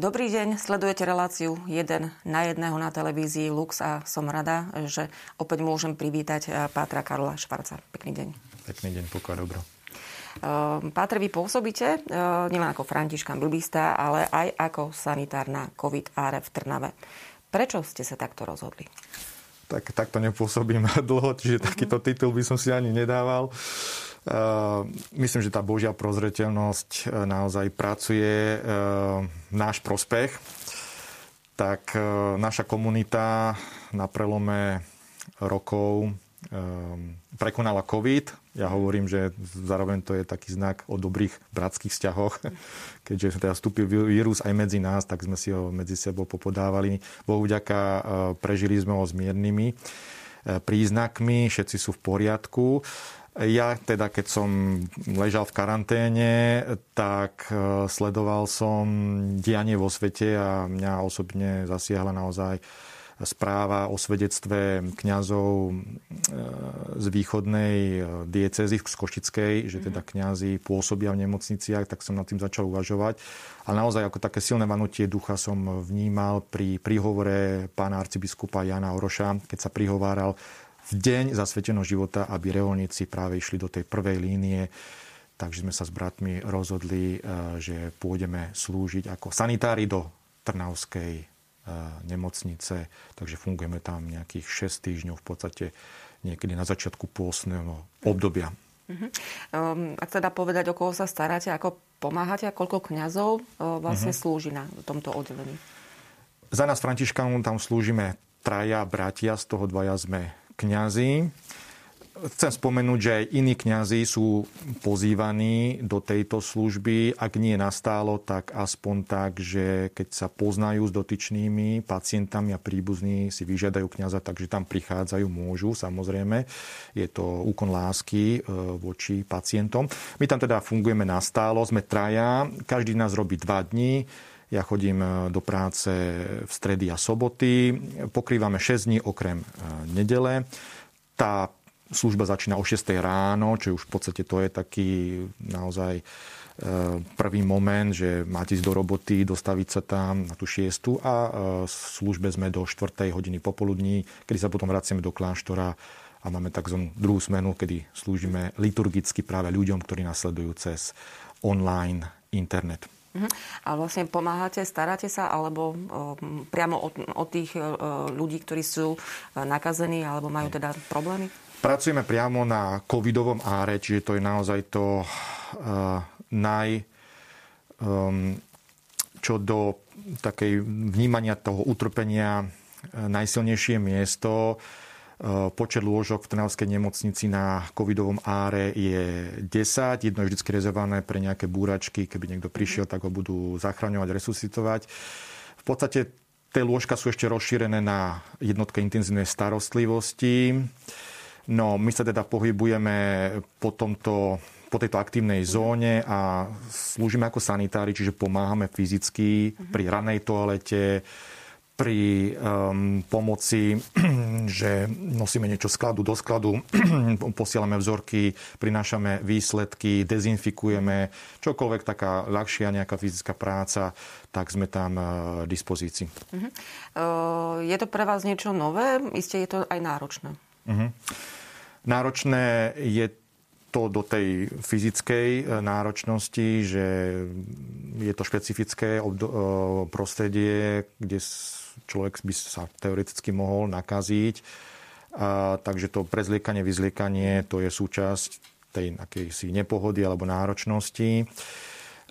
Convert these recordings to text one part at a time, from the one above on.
Dobrý deň, sledujete reláciu 1 na jedného na televízii Lux a som rada, že opäť môžem privítať eh, Pátra Karola Švarca. Pekný deň. Pekný deň, pokoj, dobro. Ehm, Pátre, vy pôsobíte eh, nielen ako Františkan Blbista, ale aj ako sanitár na COVID áre v Trnave. Prečo ste sa takto rozhodli? Tak, takto nepôsobím dlho, čiže uh-huh. takýto titul by som si ani nedával. Uh, myslím, že tá Božia prozreteľnosť uh, naozaj pracuje uh, náš prospech. Tak naša komunita na prelome rokov prekonala COVID. Ja hovorím, že zároveň to je taký znak o dobrých bratských vzťahoch. Keďže teda vstúpil vírus aj medzi nás, tak sme si ho medzi sebou popodávali. Bohu vďaka prežili sme ho s miernymi príznakmi, všetci sú v poriadku. Ja teda, keď som ležal v karanténe, tak e, sledoval som dianie vo svete a mňa osobne zasiahla naozaj správa o svedectve kňazov e, z východnej e, diecezy z Košickej, že teda mhm. kňazi pôsobia v nemocniciach, tak som nad tým začal uvažovať. A naozaj ako také silné vanutie ducha som vnímal pri príhovore pána arcibiskupa Jana Oroša, keď sa prihováral v deň zasveteného života, aby reholníci práve išli do tej prvej línie. Takže sme sa s bratmi rozhodli, e, že pôjdeme slúžiť ako sanitári do Trnavskej e, nemocnice. Takže fungujeme tam nejakých 6 týždňov v podstate niekedy na začiatku pôstneho obdobia. Uh-huh. Ak teda povedať, o koho sa staráte, ako pomáhate a koľko kňazov uh, vlastne uh-huh. slúži na tomto oddelení? Za nás Františkanov tam slúžime traja bratia, z toho dvaja sme kňazi. Chcem spomenúť, že aj iní kňazi sú pozývaní do tejto služby. Ak nie nastálo, tak aspoň tak, že keď sa poznajú s dotyčnými pacientami a príbuzní si vyžiadajú kňaza, takže tam prichádzajú, môžu samozrejme. Je to úkon lásky e, voči pacientom. My tam teda fungujeme nastálo, sme traja, každý nás robí dva dní. Ja chodím e, do práce v stredy a soboty. Pokrývame 6 dní okrem e, nedele. Tá služba začína o 6 ráno, čo už v podstate to je taký naozaj e, prvý moment, že máte ísť do roboty, dostaviť sa tam na tú šiestu a v službe sme do 4. hodiny popoludní, kedy sa potom vraciame do kláštora a máme tzv. druhú smenu, kedy slúžime liturgicky práve ľuďom, ktorí nasledujú cez online internet. Uh-huh. A vlastne pomáhate, staráte sa, alebo priamo o, o tých o, ľudí, ktorí sú nakazení, alebo majú teda problémy? Pracujeme priamo na covidovom áre, čiže to je naozaj to uh, naj... Um, čo do takej vnímania toho utrpenia najsilnejšie miesto Eh, počet lôžok v Trnavskej nemocnici na covidovom áre je 10. Jedno je vždy rezervované pre nejaké búračky. Keby niekto prišiel, tak ho budú zachraňovať, resuscitovať. V podstate tie lôžka sú ešte rozšírené na jednotke intenzívnej starostlivosti. No, my sa teda pohybujeme po, tomto, po tejto aktívnej zóne a slúžime ako sanitári, čiže pomáhame fyzicky pri ranej toalete, pri um, pomoci, že nosíme niečo skladu do skladu, posielame vzorky, prinášame výsledky, dezinfikujeme, čokoľvek taká ľahšia nejaká fyzická práca, tak sme tam uh, dispozícii. Uh-huh. Uh, je to pre vás niečo nové? Isté je to aj náročné. Uh-huh. Náročné je to do tej fyzickej e, náročnosti, že je to špecifické prostredie, kde človek by sa teoreticky mohol nakaziť. A, takže to prezliekanie, vyzliekanie, to je súčasť tej akejsi nepohody alebo náročnosti.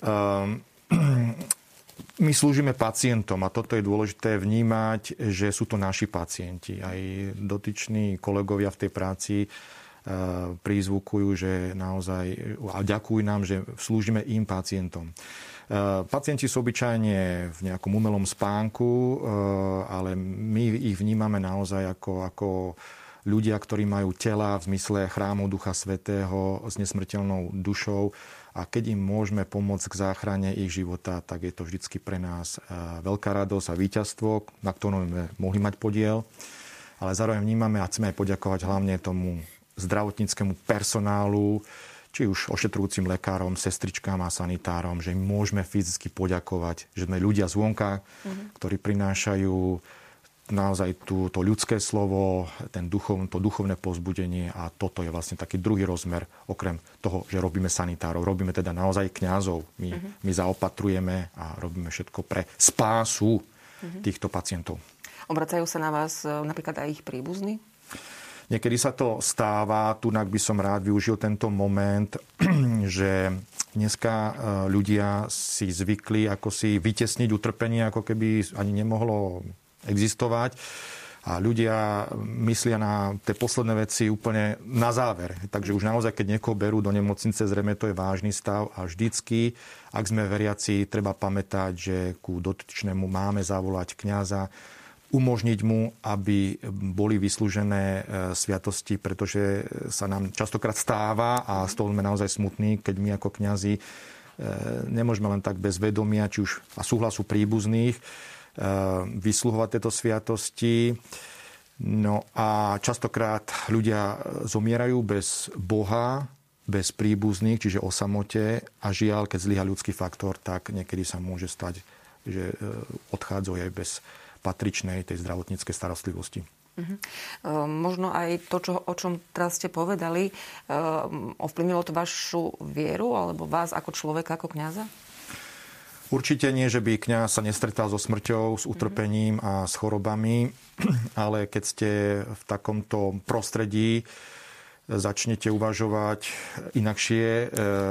Um, my slúžime pacientom a toto je dôležité vnímať, že sú to naši pacienti. Aj dotyční kolegovia v tej práci prizvukujú, že naozaj a ďakujú nám, že slúžime im pacientom. Eh, pacienti sú obyčajne v nejakom umelom spánku, eh, ale my ich vnímame naozaj ako, ako ľudia, ktorí majú tela v zmysle chrámu Ducha Svetého s nesmrteľnou dušou a keď im môžeme pomôcť k záchrane ich života, tak je to vždycky pre nás eh, veľká radosť a víťazstvo, na ktorom sme mohli mať podiel. Ale zároveň vnímame a chceme aj poďakovať hlavne tomu zdravotníckému personálu, či už ošetrujúcim lekárom, sestričkám a sanitárom, že im môžeme fyzicky poďakovať, že sme ľudia zvonka, mm-hmm. ktorí prinášajú naozaj tú, to ľudské slovo, ten duchov, to duchovné pozbudenie a toto je vlastne taký druhý rozmer, okrem toho, že robíme sanitárov, robíme teda naozaj kňazov. My, mm-hmm. my zaopatrujeme a robíme všetko pre spásu mm-hmm. týchto pacientov. Obracajú sa na vás e, napríklad aj ich príbuzní? Niekedy sa to stáva, tu by som rád využil tento moment, že dneska e, ľudia si zvykli ako si vytesniť utrpenie, ako keby ani nemohlo existovať. A ľudia myslia na tie posledné veci úplne na záver. Takže už naozaj, keď niekoho berú do nemocnice, zrejme to je vážny stav a vždycky, ak sme veriaci, treba pamätať, že ku dotyčnému máme zavolať kňaza, umožniť mu, aby boli vyslúžené e, sviatosti, pretože sa nám častokrát stáva a z toho sme naozaj smutní, keď my ako kňazi e, nemôžeme len tak bez vedomia, či už a súhlasu príbuzných, e, vysluhovať tieto sviatosti. No a častokrát ľudia zomierajú bez Boha, bez príbuzných, čiže o samote a žiaľ, keď zlyha ľudský faktor, tak niekedy sa môže stať, že odchádzajú aj bez patričnej tej zdravotníckej starostlivosti. Uh-huh. Možno aj to, čo, o čom teraz ste povedali, uh, ovplyvnilo to vašu vieru alebo vás ako človeka, ako kňaza? Určite nie, že by kňaz sa nestretal so smrťou, s utrpením a s chorobami, ale keď ste v takomto prostredí, začnete uvažovať inakšie e,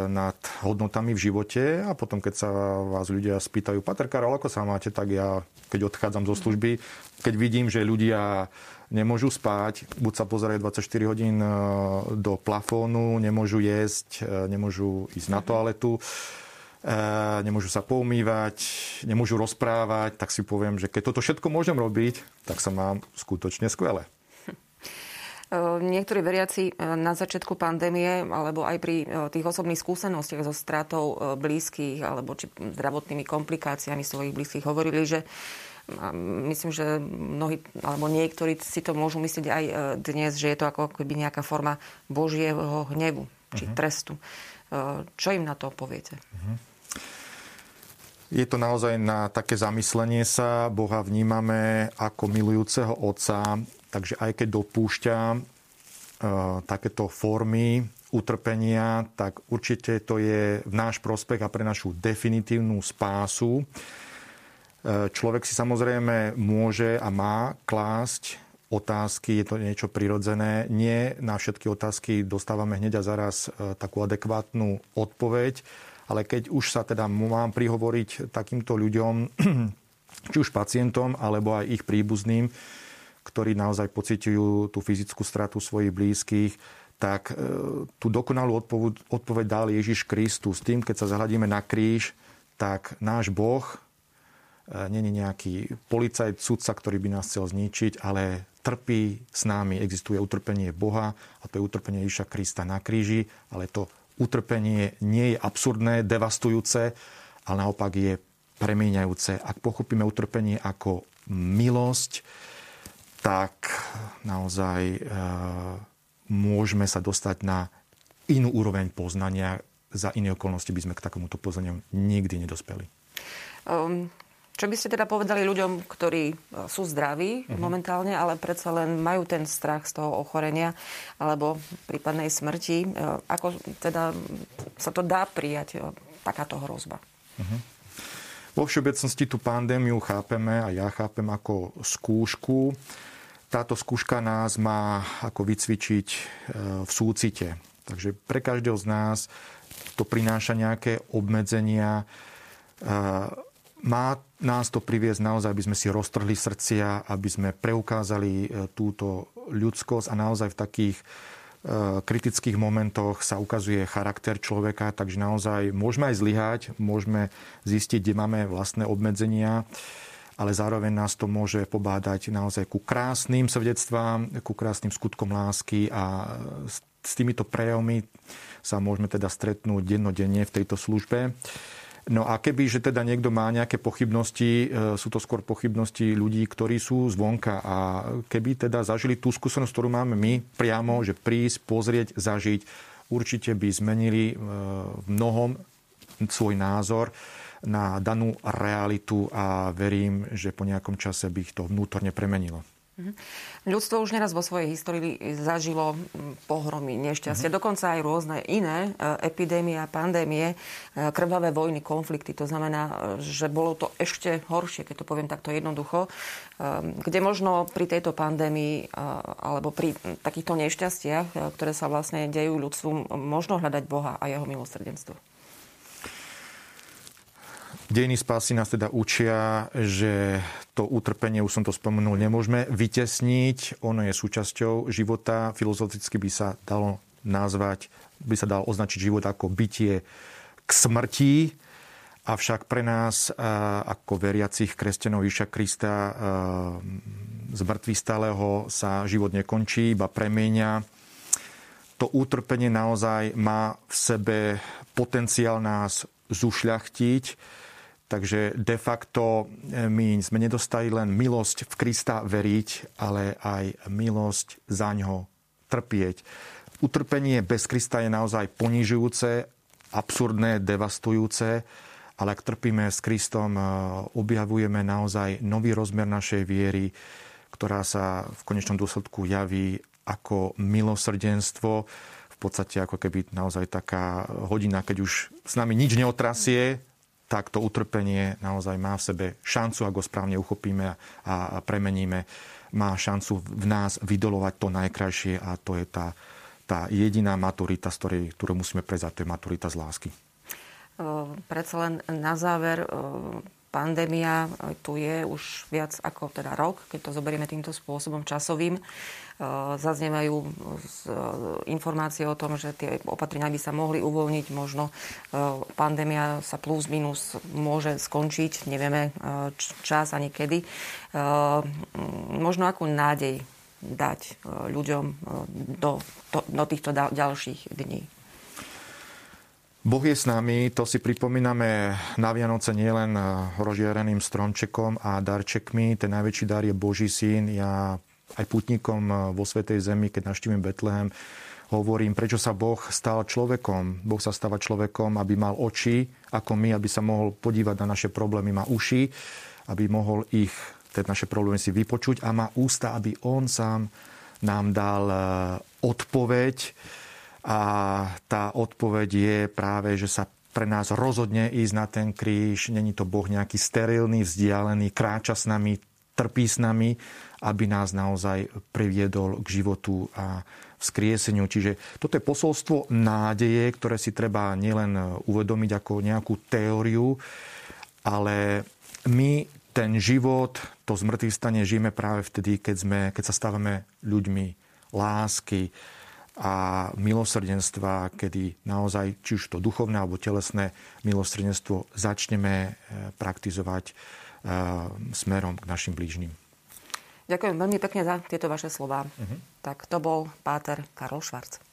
nad hodnotami v živote a potom, keď sa vás ľudia spýtajú, Pater Karol, ako sa máte, tak ja, keď odchádzam zo služby, keď vidím, že ľudia nemôžu spať, buď sa pozerajú 24 hodín e, do plafónu, nemôžu jesť, e, nemôžu ísť na toaletu, nemôžu sa poumývať, nemôžu rozprávať, tak si poviem, že keď toto všetko môžem robiť, tak sa mám skutočne skvelé. Niektorí veriaci na začiatku pandémie alebo aj pri tých osobných skúsenostiach so stratou blízkych alebo či zdravotnými komplikáciami svojich blízkych hovorili, že myslím, že mnohí alebo niektorí si to môžu myslieť aj dnes, že je to ako keby nejaká forma Božieho hnevu či uh-huh. trestu. Čo im na to poviete? Uh-huh. Je to naozaj na také zamyslenie sa. Boha vnímame ako milujúceho otca, Takže aj keď dopúšťa uh, takéto formy utrpenia, tak určite to je v náš prospech a pre našu definitívnu spásu. Uh, človek si samozrejme môže a má klásť otázky, je to niečo prirodzené. Nie na všetky otázky dostávame hneď a zaraz uh, takú adekvátnu odpoveď, ale keď už sa teda mám prihovoriť takýmto ľuďom, či už pacientom, alebo aj ich príbuzným, ktorí naozaj pociťujú tú fyzickú stratu svojich blízkych, tak e, tú dokonalú odpoveď, odpoveď dal Ježiš Kristus. Tým, keď sa zahľadíme na kríž, tak náš Boh e, není nejaký policajt, sudca, ktorý by nás chcel zničiť, ale trpí s nami. Existuje utrpenie Boha a to je utrpenie Ježiša Krista na kríži, ale to utrpenie nie je absurdné, devastujúce, ale naopak je premieňajúce. Ak pochopíme utrpenie ako milosť, tak naozaj e, môžeme sa dostať na inú úroveň poznania. Za iné okolnosti by sme k takomuto poznaniu nikdy nedospeli. Um, čo by ste teda povedali ľuďom, ktorí e, sú zdraví uh-huh. momentálne, ale predsa len majú ten strach z toho ochorenia alebo prípadnej smrti? E, ako teda sa to dá prijať, takáto hrozba? Uh-huh. Vo všeobecnosti tú pandémiu chápeme a ja chápem ako skúšku táto skúška nás má ako vycvičiť e, v súcite. Takže pre každého z nás to prináša nejaké obmedzenia. E, má nás to priviesť naozaj, aby sme si roztrhli srdcia, aby sme preukázali e, túto ľudskosť a naozaj v takých kritických momentoch sa ukazuje charakter človeka, takže naozaj môžeme aj zlyhať, môžeme zistiť, kde máme vlastné obmedzenia ale zároveň nás to môže pobádať naozaj ku krásnym svedectvám, ku krásnym skutkom lásky a s týmito prejavmi sa môžeme teda stretnúť dennodenne v tejto službe. No a keby, že teda niekto má nejaké pochybnosti, e, sú to skôr pochybnosti ľudí, ktorí sú zvonka a keby teda zažili tú skúsenosť, ktorú máme my priamo, že prísť, pozrieť, zažiť, určite by zmenili v mnohom svoj názor na danú realitu a verím, že po nejakom čase by ich to vnútorne premenilo. Mhm. Ľudstvo už neraz vo svojej histórii zažilo pohromy, nešťastie, uh-huh. dokonca aj rôzne iné e, epidémie a pandémie, e, krvavé vojny, konflikty. To znamená, e, že bolo to ešte horšie, keď to poviem takto jednoducho, kde možno pri tejto pandémii alebo pri takýchto nešťastiach, ktoré sa vlastne dejú ľudstvu, možno hľadať Boha a jeho milosrdenstvo. Dejiny spásy nás teda učia, že to utrpenie, už som to spomenul, nemôžeme vytesniť. Ono je súčasťou života. Filozoficky by sa dalo nazvať, by sa dal označiť život ako bytie k smrti. Avšak pre nás, ako veriacich kresťanov Iša Krista, z mŕtvy stáleho sa život nekončí, iba premieňa. To utrpenie naozaj má v sebe potenciál nás zušľachtiť Takže de facto e, my sme nedostali len milosť v Krista veriť, ale aj milosť za ňo trpieť. Utrpenie bez Krista je naozaj ponižujúce, absurdné, devastujúce, ale ak trpíme s Kristom, e, objavujeme naozaj nový rozmer našej viery, ktorá sa v konečnom dôsledku javí ako milosrdenstvo, v podstate ako keby naozaj taká hodina, keď už s nami nič neotrasie, tak to utrpenie naozaj má v sebe šancu, ak ho správne uchopíme a premeníme, má šancu v nás vydolovať to najkrajšie a to je tá, tá jediná maturita, z ktorej, ktorú musíme prejsť, to je maturita z lásky. Predsa len na záver, pandémia tu je už viac ako teda rok, keď to zoberieme týmto spôsobom časovým. Eh, zaznievajú eh, informácie o tom, že tie opatrenia by sa mohli uvoľniť. Možno pandémia sa plus minus môže skončiť. Nevieme čas ani kedy. Možno akú nádej dať ľuďom do, do, do týchto ďalších dní? Boh je s nami, to si pripomíname na Vianoce nielen rozžiareným stromčekom a darčekmi. Ten najväčší dar je Boží syn. Ja aj putníkom vo Svetej Zemi, keď naštívim Betlehem, hovorím, prečo sa Boh stal človekom. Boh sa stáva človekom, aby mal oči ako my, aby sa mohol podívať na naše problémy, má uši, aby mohol ich, teda naše problémy si vypočuť a má ústa, aby on sám nám dal eh, odpoveď. A tá odpoveď je práve, že sa pre nás rozhodne ísť na ten kríž. Není to Boh nejaký sterilný, vzdialený, kráča s nami, trpí s nami, aby nás naozaj priviedol k životu a vzkrieseniu. Čiže toto je posolstvo nádeje, ktoré si treba nielen uvedomiť ako nejakú teóriu, ale my ten život, to zmrtvých stane žijeme práve vtedy, keď, sme, keď sa stávame ľuďmi lásky a milosrdenstva, kedy naozaj, či už to duchovné alebo telesné milosrdenstvo začneme eh, praktizovať smerom k našim blížnym. Ďakujem veľmi pekne za tieto vaše slova. Uh-huh. Tak to bol páter Karol Švarc.